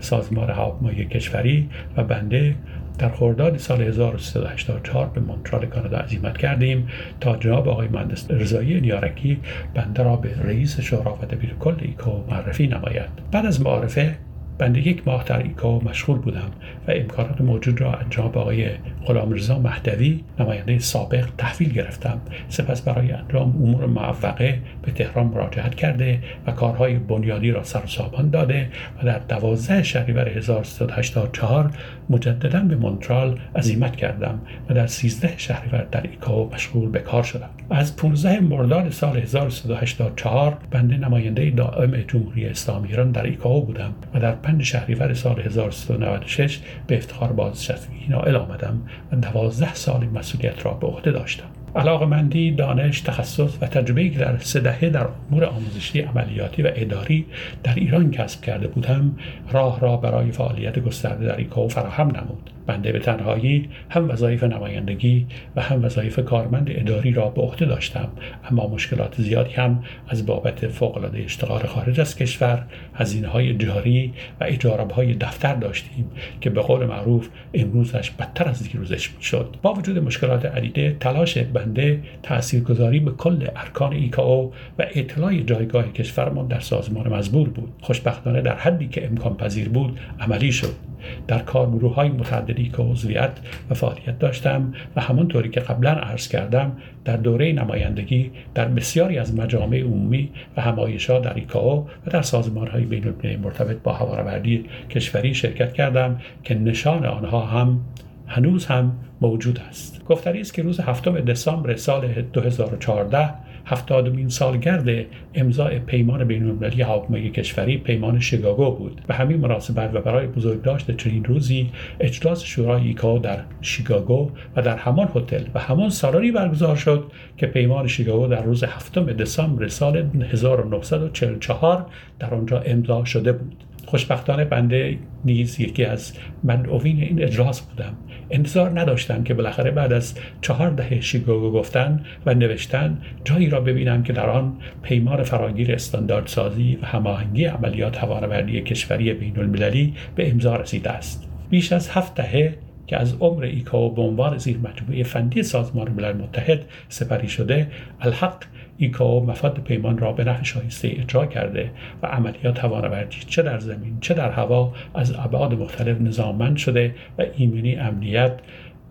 سازمان هواپیمایی کشوری و بنده در خرداد سال 1384 به مونترال کانادا عزیمت کردیم تا جناب آقای مهندس رضایی نیارکی بنده را به رئیس شورا و دبیر کل ایکو معرفی نماید. بعد از معارفه بنده یک ماه در ایکا مشغول بودم و امکانات موجود را انجام به آقای غلامرضا مهدوی نماینده سابق تحویل گرفتم. سپس برای انجام امور معوقه به تهران مراجعت کرده و کارهای بنیادی را سر سامان داده و در دوازده شهریور 1384 مجددا به مونترال عزیمت کردم و در 13 شهریور در ایکاو مشغول به کار شدم. از 15 مرداد سال 1384 بنده نماینده دائم جمهوری اسلامی ایران در ایکاو بودم و در 5 شهریور سال 1396 به افتخار بازنشستگی نائل آمدم 12 سال مسئولیت را به عهده داشتم. علاقمندی دانش تخصص و تجربه که در سه دهه در امور آموزشی عملیاتی و اداری در ایران کسب کرده بودم راه را برای فعالیت گسترده در ایکو فراهم نمود. بنده به تنهایی هم وظایف نمایندگی و هم وظایف کارمند اداری را به عهده داشتم. اما مشکلات زیادی هم از بابت فوقالعاده اشتغال خارج از کشور هزینه های جاری و اجارب های دفتر داشتیم که به قول معروف امروزش بدتر از دیروزش شد با وجود مشکلات عدیده تلاش بنده تاثیرگذاری به کل ارکان ایکاو و اطلاع جایگاه کشورمان در سازمان مزبور بود. خوشبختانه در حدی که امکان پذیر بود عملی شد. در کارگروه های متعددی که عضویت و فعالیت داشتم و همانطوری که قبلا عرض کردم در دوره نمایندگی در بسیاری از مجامع عمومی و همایشات در ایکاو و در سازمان های بین مرتبط با هوانوردی کشوری شرکت کردم که نشان آنها هم هنوز هم موجود است. گفتری است که روز هفتم دسامبر سال 2014 هفتادمین سالگرد امضای پیمان بینالمللی هواپیمایی کشوری پیمان شیکاگو بود. به همین مناسبت و برای بزرگداشت چنین روزی اجلاس شورای ایکاو در شیکاگو و در همان هتل و همان سالاری برگزار شد که پیمان شیکاگو در روز هفتم دسامبر سال 1944 در آنجا امضا شده بود. خوشبختانه بنده نیز یکی از مدعوین این اجلاس بودم. انتظار نداشتم که بالاخره بعد از چهار دهه شیکاگو گفتن و نوشتن جایی را ببینم که در آن پیمان فراگیر استانداردسازی و هماهنگی عملیات هوانوردی کشوری بین المللی به امضا رسیده است. بیش از هفت دهه که از عمر ایکاو به عنوان زیر مجموعه فنی سازمان ملل متحد سپری شده الحق ایکاو مفاد پیمان را به نحو شایسته اجرا کرده و عملیات هوانوردی چه در زمین چه در هوا از ابعاد مختلف نظاممند شده و ایمنی امنیت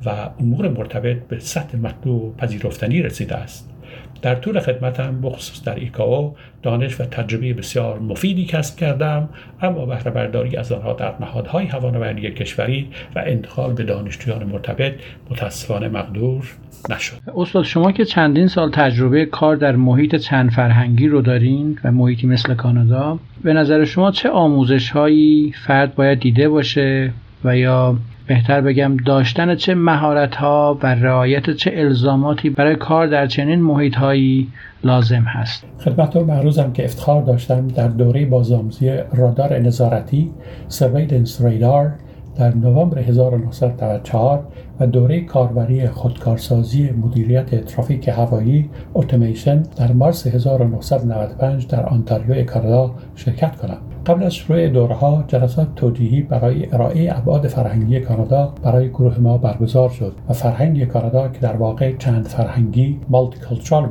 و امور مرتبط به سطح مطلوب پذیرفتنی رسیده است. در طول خدمتم بخصوص در ایکاو دانش و تجربه بسیار مفیدی کسب کردم اما بهره برداری از آنها در نهادهای هوانوردی کشوری و انتقال به دانشجویان مرتبط متاسفانه مقدور نشد. استاد شما که چندین سال تجربه کار در محیط چند فرهنگی رو دارین و محیطی مثل کانادا به نظر شما چه آموزش هایی فرد باید دیده باشه؟ و یا بهتر بگم داشتن چه مهارت ها و رعایت چه الزاماتی برای کار در چنین محیط هایی لازم هست. خدمت رو معروضم که افتخار داشتم در دوره بازآموزی رادار نظارتی سرویلنس ریدار در نوامبر 1994 و دوره کاربری خودکارسازی مدیریت ترافیک هوایی اتوماسیون در مارس 1995 در آنتاریو کانادا شرکت کنم. قبل از شروع دورها جلسات توجیهی برای ارائه ابعاد فرهنگی کانادا برای گروه ما برگزار شد و فرهنگ کانادا که در واقع چند فرهنگی مالتی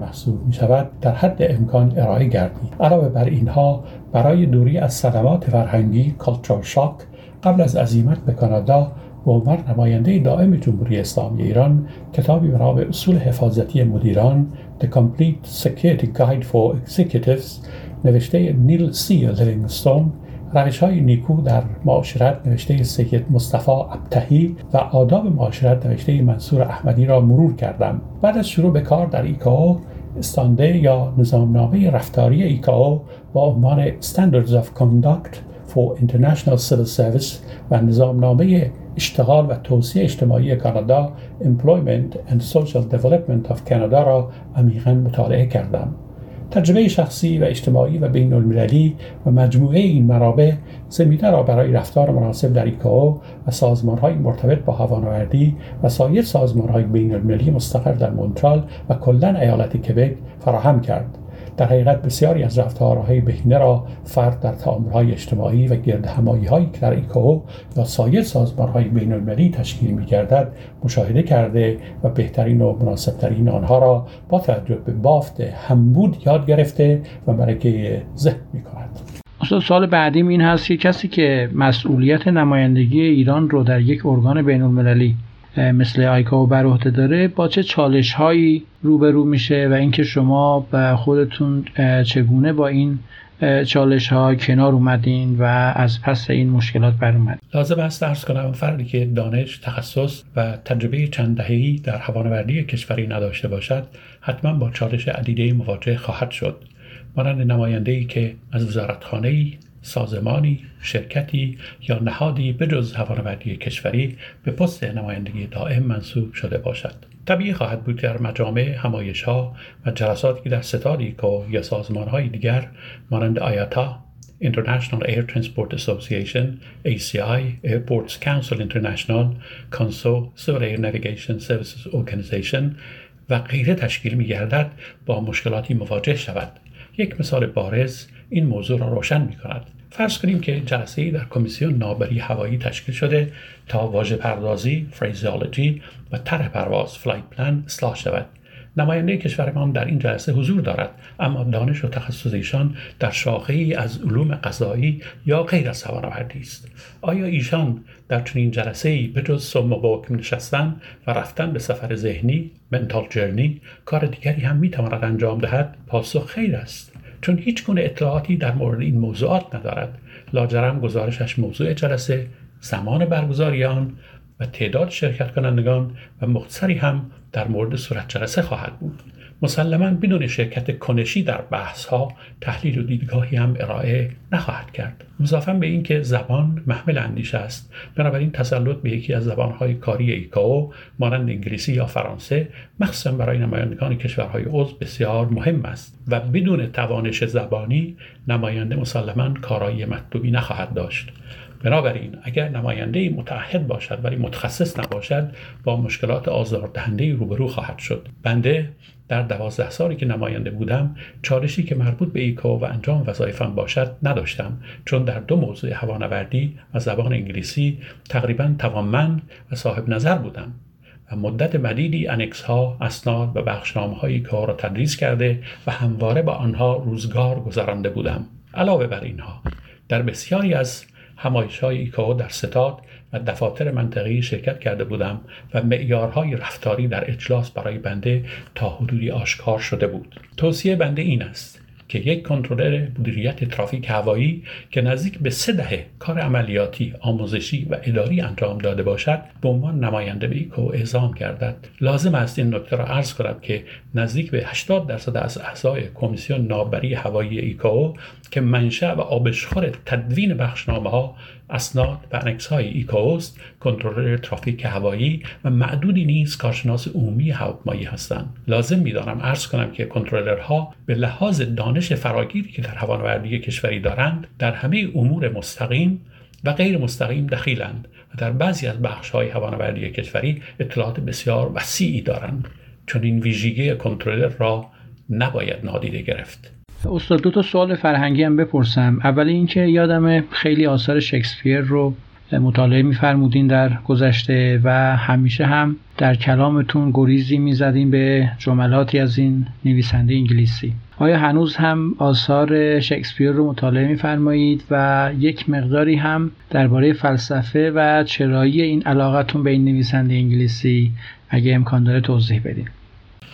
محسوب می شود در حد امکان ارائه گردید. علاوه بر اینها برای دوری از صدمات فرهنگی کالچر شاک قبل از عزیمت به کانادا به عنوان نماینده دائم جمهوری اسلامی ایران کتابی به اصول حفاظتی مدیران The Complete Security Guide for Executives نوشته نیل سی لرینگستون روش های نیکو در معاشرت نوشته سید مصطفی ابتهی و آداب معاشرت نوشته منصور احمدی را مرور کردم. بعد از شروع به کار در ایکاو استانده یا نظامنامه رفتاری ایکاو با عنوان Standards of Conduct for International Civil Service و نظامنامه اشتغال و توسعه اجتماعی کانادا Employment and Social Development of Canada را عمیقا مطالعه کردم. تجربه شخصی و اجتماعی و بین المللی و مجموعه این منابع زمینه را برای رفتار مناسب در ایکاو و سازمانهای مرتبط با هوانوردی و سایر سازمانهای بین المللی مستقر در مونترال و کلا ایالت کبک فراهم کرد. در حقیقت بسیاری از رفتارهای بهینه را فرد در تعاملهای اجتماعی و گرد همایی هایی که در ایکاو یا سایر سازمانهای بین المللی تشکیل می گردد مشاهده کرده و بهترین و مناسبترین آنها را با توجه به بافت همبود یاد گرفته و مرکه ذهن می کند. استاد سال بعدیم این هست که کسی که مسئولیت نمایندگی ایران رو در یک ارگان بین المللی مثل آیکاو بر عهده داره با چه چالش هایی روبرو میشه و اینکه شما به خودتون چگونه با این چالش ها کنار اومدین و از پس این مشکلات بر اومدین لازم است درس کنم فردی که دانش تخصص و تجربه چند دهه‌ای در هوانوردی کشوری نداشته باشد حتما با چالش عدیده مواجه خواهد شد. مانند نماینده ای که از وزارتخانه ای سازمانی، شرکتی یا نهادی بجز هوانوردی کشوری به پست نمایندگی دائم منصوب شده باشد. طبیعی خواهد بود در مجامع همایش ها و جلساتی که در ستاد کو یا سازمان های دیگر مانند آیاتا International Air Transport Association, ACI, Airports Council International, CONSO, Civil Air Navigation Services Organization و غیره تشکیل می گردد با مشکلاتی مواجه شود. یک مثال بارز این موضوع را روشن می کند. فرض کنیم که جلسه ای در کمیسیون ناوبری هوایی تشکیل شده تا واژه پردازی phraseology و طرح پرواز flight plan اصلاح شود. نماینده کشورمان در این جلسه حضور دارد اما دانش و تخصص ایشان در شاخه ای از علوم غذایی یا غیر از هوانوردی است. آیا ایشان در چنین جلسه ای به جز سم و نشستن و رفتن به سفر ذهنی mental journey کار دیگری هم می‌تواند انجام دهد؟ پاسخ خیر است. چون هیچ گونه اطلاعاتی در مورد این موضوعات ندارد. لاجرم گزارشش موضوع جلسه زمان برگزاری آن و تعداد شرکت کنندگان و مختصری هم در مورد صورت جلسه خواهد بود. مسلما بدون شرکت کنشی در بحث ها تحلیل و دیدگاهی هم ارائه نخواهد کرد. مضافا به اینکه زبان محمل اندیشه است. بنابراین تسلط به یکی از زبانهای کاری ایکاو مانند انگلیسی یا فرانسه مخصوصا برای نمایندگان کشورهای عضو بسیار مهم است و بدون توانش زبانی نماینده مسلما کارایی مطلوبی نخواهد داشت. بنابراین اگر نماینده متعهد باشد ولی متخصص نباشد با مشکلات آزاردهنده روبرو خواهد شد بنده در دوازده سالی که نماینده بودم چالشی که مربوط به ایکو و انجام وظایفم باشد نداشتم چون در دو موضوع هوانوردی و زبان انگلیسی تقریبا توانمند و صاحب نظر بودم و مدت مدیدی انکس ها، اسناد و بخشنامه های کار را تدریس کرده و همواره با آنها روزگار گذرانده بودم. علاوه بر اینها در بسیاری از همایش های ایکاو در ستاد و دفاتر منطقی شرکت کرده بودم و معیارهای رفتاری در اجلاس برای بنده تا حدودی آشکار شده بود. توصیه بنده این است. که یک کنترلر مدیریت ترافیک هوایی که نزدیک به سه دهه کار عملیاتی، آموزشی و اداری انجام داده باشد به عنوان نماینده به ایکائو اعزام گردد. لازم است این نکته را عرض کنم که نزدیک به 80 درصد از اعضای کمیسیون ناوبری هوایی ایکائو که منشأ و آبشخور تدوین بخشنامه ها اسناد و annex های ایکائوست کنترلر ترافیک هوایی و معدودی نیز کارشناس عمومی هواپیمایی هستند. لازم می‌دانم عرض کنم که کنترلرها به لحاظ دانش فراگیری که در هوانوردی کشوری دارند در همه امور مستقیم و غیر مستقیم دخیلند و در بعضی از بخش های هوانوردی کشوری اطلاعات بسیار وسیعی دارند. چون این ویژگی کنترلر را نباید نادیده گرفت. استاد دو تا سوال فرهنگی هم بپرسم. اول اینکه یادم خیلی آثار شکسپیر رو مطالعه میفرمودین در گذشته و همیشه هم در کلامتون گریزی می‌زدین به جملاتی از این نویسنده انگلیسی. آیا هنوز هم آثار شکسپیر رو مطالعه میفرمایید و یک مقداری هم درباره فلسفه و چرایی این علاقتون به این نویسنده انگلیسی اگه امکان داره توضیح بدین؟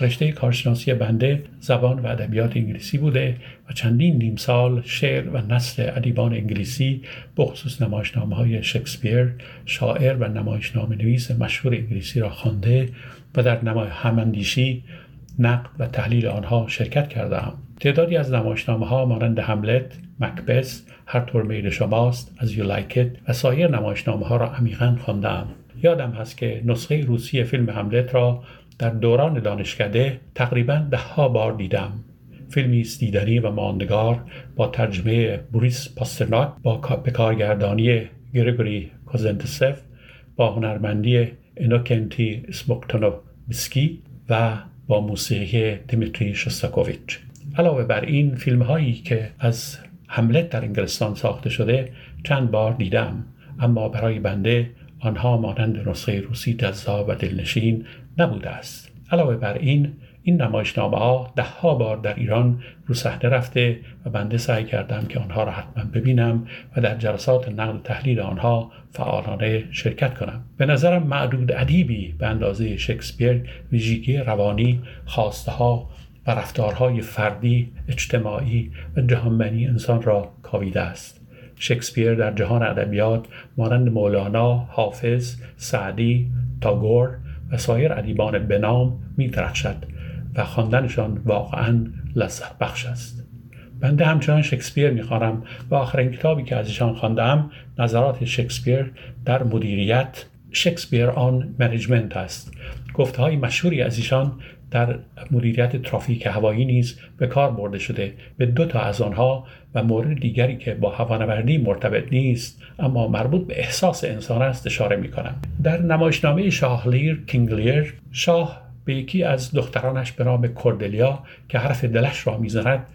رشته کارشناسی بنده زبان و ادبیات انگلیسی بوده و چندین نیم سال شعر و نسل ادیبان انگلیسی بخصوص نمایشنامه های شکسپیر شاعر و نمایشنامه نویس مشهور انگلیسی را خوانده و در نمای هماندیشی نقد و تحلیل آنها شرکت کردم تعدادی از نمایشنامه ها مانند هملت، مکبس، هر طور میل شماست، از یو لایکت و سایر نمایشنامه ها را عمیقا خواندم. یادم هست که نسخه روسی فیلم هملت را در دوران دانشکده تقریبا ده ها بار دیدم. فیلمی است دیدنی و ماندگار با ترجمه بوریس پاسترناک با کارگردانی گریگوری کوزنتسف با هنرمندی انوکنتی بسکی و با موسیقی دیمیتری شستاکوویچ. علاوه بر این فیلم هایی که از حملت در انگلستان ساخته شده چند بار دیدم اما برای بنده آنها مانند نسخه روسی جذاب و دلنشین نبوده است. علاوه بر این این نمایشنامه ها ده ها بار در ایران رو صحنه رفته و بنده سعی کردم که آنها را حتما ببینم و در جلسات نقل و تحلیل آنها فعالانه شرکت کنم. به نظرم معدود ادیبی به اندازه شکسپیر ویژگی روانی خواسته ها و رفتارهای فردی اجتماعی و جهانبینی انسان را کاویده است. شکسپیر در جهان ادبیات مانند مولانا، حافظ، سعدی، تاگور و سایر ادیبان بنام می درخشد و خواندنشان واقعا لذت بخش است بنده همچنان شکسپیر می‌خوانم و آخرین کتابی که از ایشان خواندم نظرات شکسپیر در مدیریت شکسپیر آن منیجمنت است. گفته های مشهوری از ایشان در مدیریت ترافیک هوایی نیز به کار برده شده به دو تا از آنها و مورد دیگری که با هوانوردی مرتبط نیست اما مربوط به احساس انسان است اشاره می کنم. در نمایشنامه شاه لیر کینگلیر شاه به یکی از دخترانش به نام کوردلیا که حرف دلش را می‌زند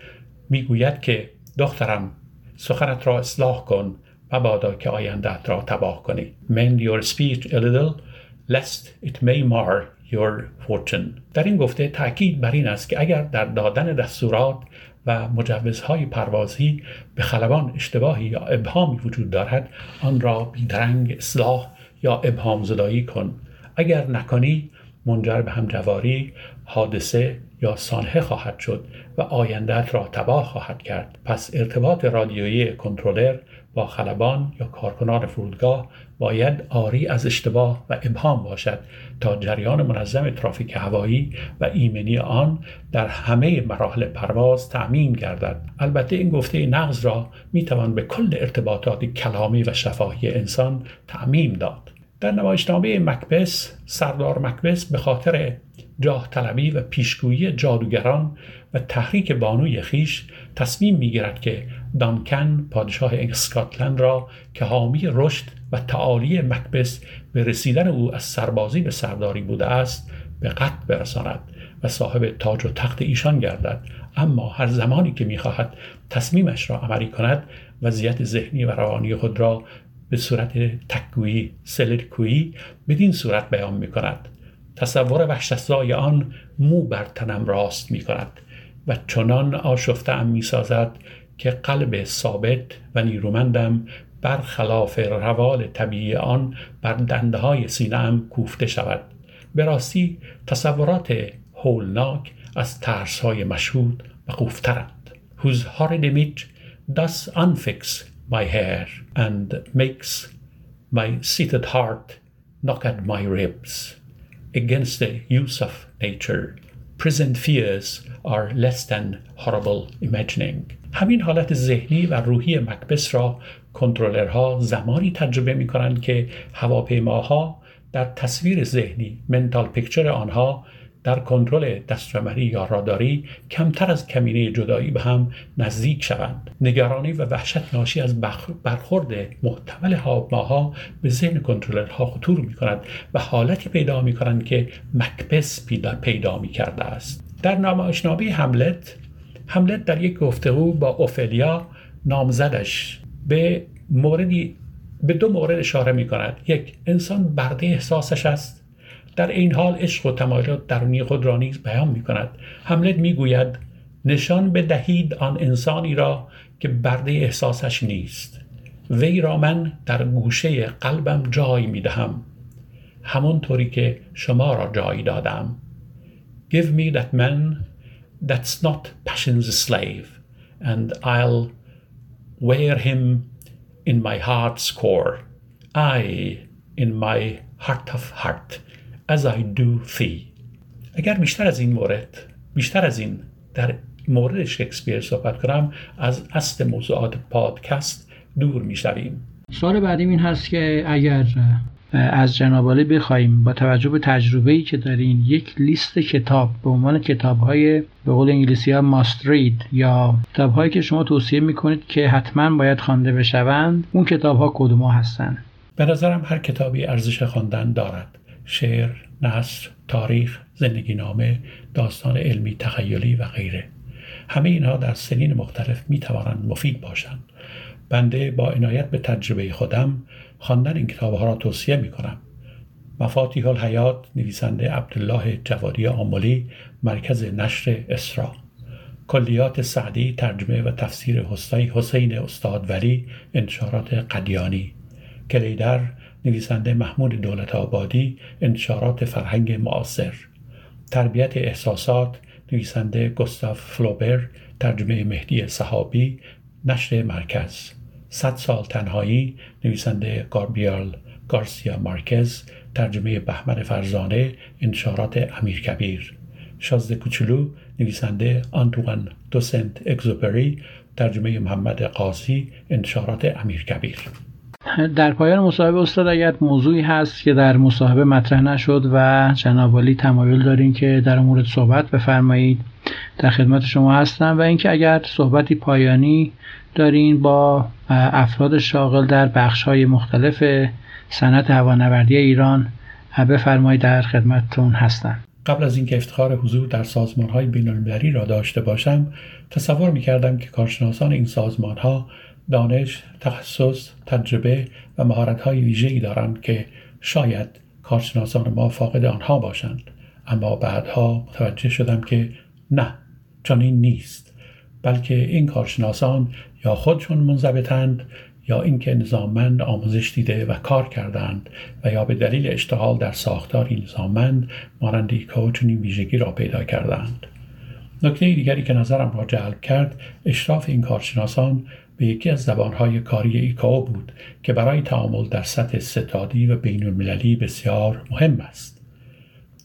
می‌گوید که دخترم سخنت را اصلاح کن مبادا که آیندهت را تباه کنی. Mend your speech a little lest it may mar your fortune. در این گفته تاکید بر این است که اگر در دادن دستورات و مجوزهای پروازی به خلبان اشتباهی یا ابهامی وجود دارد آن را بیدرنگ اصلاح یا ابهام زدایی کن. اگر نکنی منجر به همجواری حادثه یا سانحه خواهد شد و آیندهت را تباه خواهد کرد. پس ارتباط رادیویی کنترلر با خلبان یا کارکنان فرودگاه باید آری از اشتباه و ابهام باشد تا جریان منظم ترافیک هوایی و ایمنی آن در همه مراحل پرواز تأمین گردد. البته این گفته نقض را می‌توان به کل ارتباطات کلامی و شفاهی انسان تعمیم داد. در نمایشنامه مکبس سردار مکبس به خاطر جاه طلبی و پیشگویی جادوگران و تحریک بانوی خیش تصمیم می‌گیرد که دانکن پادشاه اسکاتلند را که حامی رشد و تعالی مکبس به رسیدن او از سربازی به سرداری بوده است به قتل برساند و صاحب تاج و تخت ایشان گردد. اما هر زمانی که می‌خواهد تصمیمش را عملی کند وضعیت ذهنی و روانی خود را به صورت تکگویی سلرکویی بدین صورت بیان می کند تصور وحشتزای آن مو بر تنم راست می کند و چنان آشفته ام می سازد که قلب ثابت و نیرومندم برخلاف روال طبیعی آن بر دنده های سینه کوفته شود. به راستی تصورات هولناک از ترس های مشهود و قوفترند whose horrid image thus unfix my hair and makes my seated heart knock at my ribs. Against the use of nature present fears are less than horrible imagining. همین حالت ذهنی و روحی مکبس را کنترلرها زمانی تجربه می کنند که هواپیماها در تصویر ذهنی منتال پیکچر آنها در کنترل دسترمری یا راداری کمتر از کمینه جدایی به هم نزدیک شوند. نگرانی و وحشت ناشی از برخورد محتمل هواپیماها به ذهن کنترلرها خطور می کند و حالتی پیدا می کنند که مکبس پیدا می کرده است. در نمایشنامه حملت حملت در یک گفتگو با اوفلیا نامزدش به موردی به دو مورد اشاره می کند یک انسان برده احساسش است. در این حال عشق و تمایلات درونی خود را نیز بیان می کند حملت می گوید نشان بدهید آن انسانی را که برده احساسش نیست. وی را من در گوشه قلبم جای می دهم همونطوری که شما را جای دادم. Give me that man that's not passion's slave and I'll wear him in my heart's core. I in my heart of heart. As I do thee. اگر بیشتر از این مورد بیشتر از این در مورد شکسپیر صحبت کنم از اصل موضوعات پادکست دور می‌شویم. سوال بعدیم این هست که اگر از جناب بخوایم با توجه به تجربه‌ای که دارین یک لیست کتاب به عنوان کتاب‌های به قول انگلیسی ها ماسترید یا کتاب‌هایی که شما توصیه می‌کنید که حتما باید خوانده بشوند اون کتاب‌ها کدوم هستند به نظرم هر کتابی ارزش خواندن دارد. شعر، نصر، تاریخ، زندگی نامه، داستان علمی تخیلی و غیره. همه اینها در سنین مختلف می توانند مفید باشند. بنده با عنایت به تجربه خودم خواندن این کتابها را توصیه می کنم مفاتیح الحیات نویسنده عبدالله جوادی آملی مرکز نشر اسرا. کلیات سعدی ترجمه و تفسیر حسین استاد ولی انتشارات قدیانی. کلیدر نویسنده محمود دولت آبادی انتشارات فرهنگ معاصر. تربیت احساسات نویسنده گستاف فلوبر ترجمه مهدی صحابی نشر مرکز. صد سال تنهایی نویسنده گاربیال گارسیا مارکز ترجمه بهمن فرزانه انتشارات امیر کبیر. شازده کوچولو نویسنده آنتوان دوسنت اگزوپری ترجمه محمد قاضی انتشارات امیر کبیر. در پایان مصاحبه استاد اگر موضوعی هست که در مصاحبه مطرح نشد و جناب تمایل دارین که در مورد صحبت بفرمایید در خدمت شما هستم. و اینکه اگر صحبتی پایانی دارین با افراد شاغل در بخش های مختلف صنعت هوانوردی ایران بفرمایید در خدمتتون هستم. قبل از اینکه افتخار حضور در سازمان های بین را داشته باشم تصور می کردم که کارشناسان این سازمان ها دانش، تخصص، تجربه و مهارت های ویژه‌ای دارند که شاید کارشناسان ما فاقد آنها باشند. اما بعدها متوجه شدم که نه چنین نیست. بلکه این کارشناسان یا خودشون منضبطند یا اینکه نظاممند آموزش دیده و کار کردند و یا به دلیل اشتغال در ساختاری نظاممند مانند ایکائو چنین ویژگی را پیدا کردند. نکته دیگری که نظرم را جلب کرد اشراف این کارشناسان به یکی از زبانهای کاری ایکائو بود که برای تعامل در سطح ستادی و بین المللی بسیار مهم است.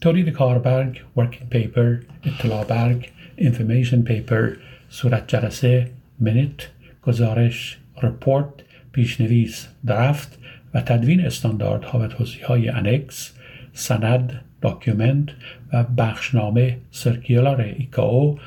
تولید کاربرگ، working paper، اطلاع برگ، information paper، صورت جلسه، minute، گزارش، report، پیشنویس، draft و تدوین استانداردها و توضیح های annex، سند، document و بخشنامه circular ایکاو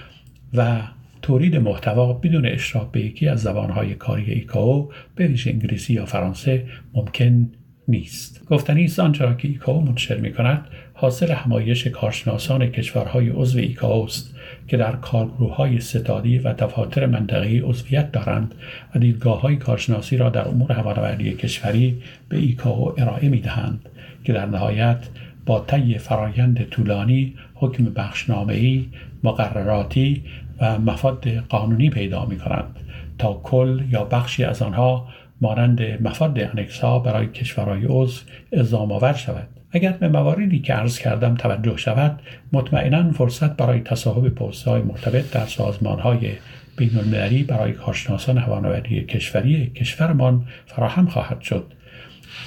و تولید محتوا بدون اشراف به یکی از زبانهای کاری ایکاو به ویژه انگلیسی یا فرانسه ممکن نیست. گفتنی است آنچه را که ایکاو منتشر می کند حاصل همایش کارشناسان کشورهای عضو ایکاو است که در کارگروه های ستادی و دفاتر منطقی عضویت دارند و دیدگاه های کارشناسی را در امور هوانوردی کشوری به ایکاو ارائه می دهند که در نهایت با طی فرایند طولانی حکم بخشنامه‌ای مقرراتی مفاد قانونی پیدا می کنند تا کل یا بخشی از آنها مانند مفاد انکس برای کشورهای عضو اعزام آور شود. اگر به مواردی که عرض کردم توجه شود مطمئنا فرصت برای تصاحب پست های مرتبط در سازمان های بین المللی برای کارشناسان هوانوردی کشوری کشورمان فراهم خواهد شد.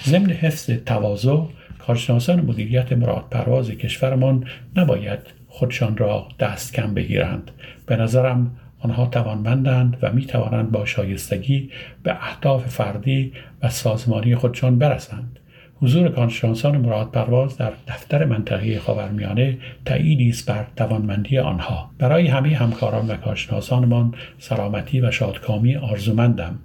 ضمن حفظ تواضع کارشناسان مدیریت مراد پرواز کشورمان نباید خودشان را دست کم بگیرند. به نظرم آنها توانمندند و می توانند با شایستگی به اهداف فردی و سازمانی خودشان برسند. حضور کارشناسان مراد پرواز در دفتر منطقه خاورمیانه تأییدی است بر توانمندی آنها. برای همه همکاران و کارشناسانمان سلامتی و شادکامی آرزومندم.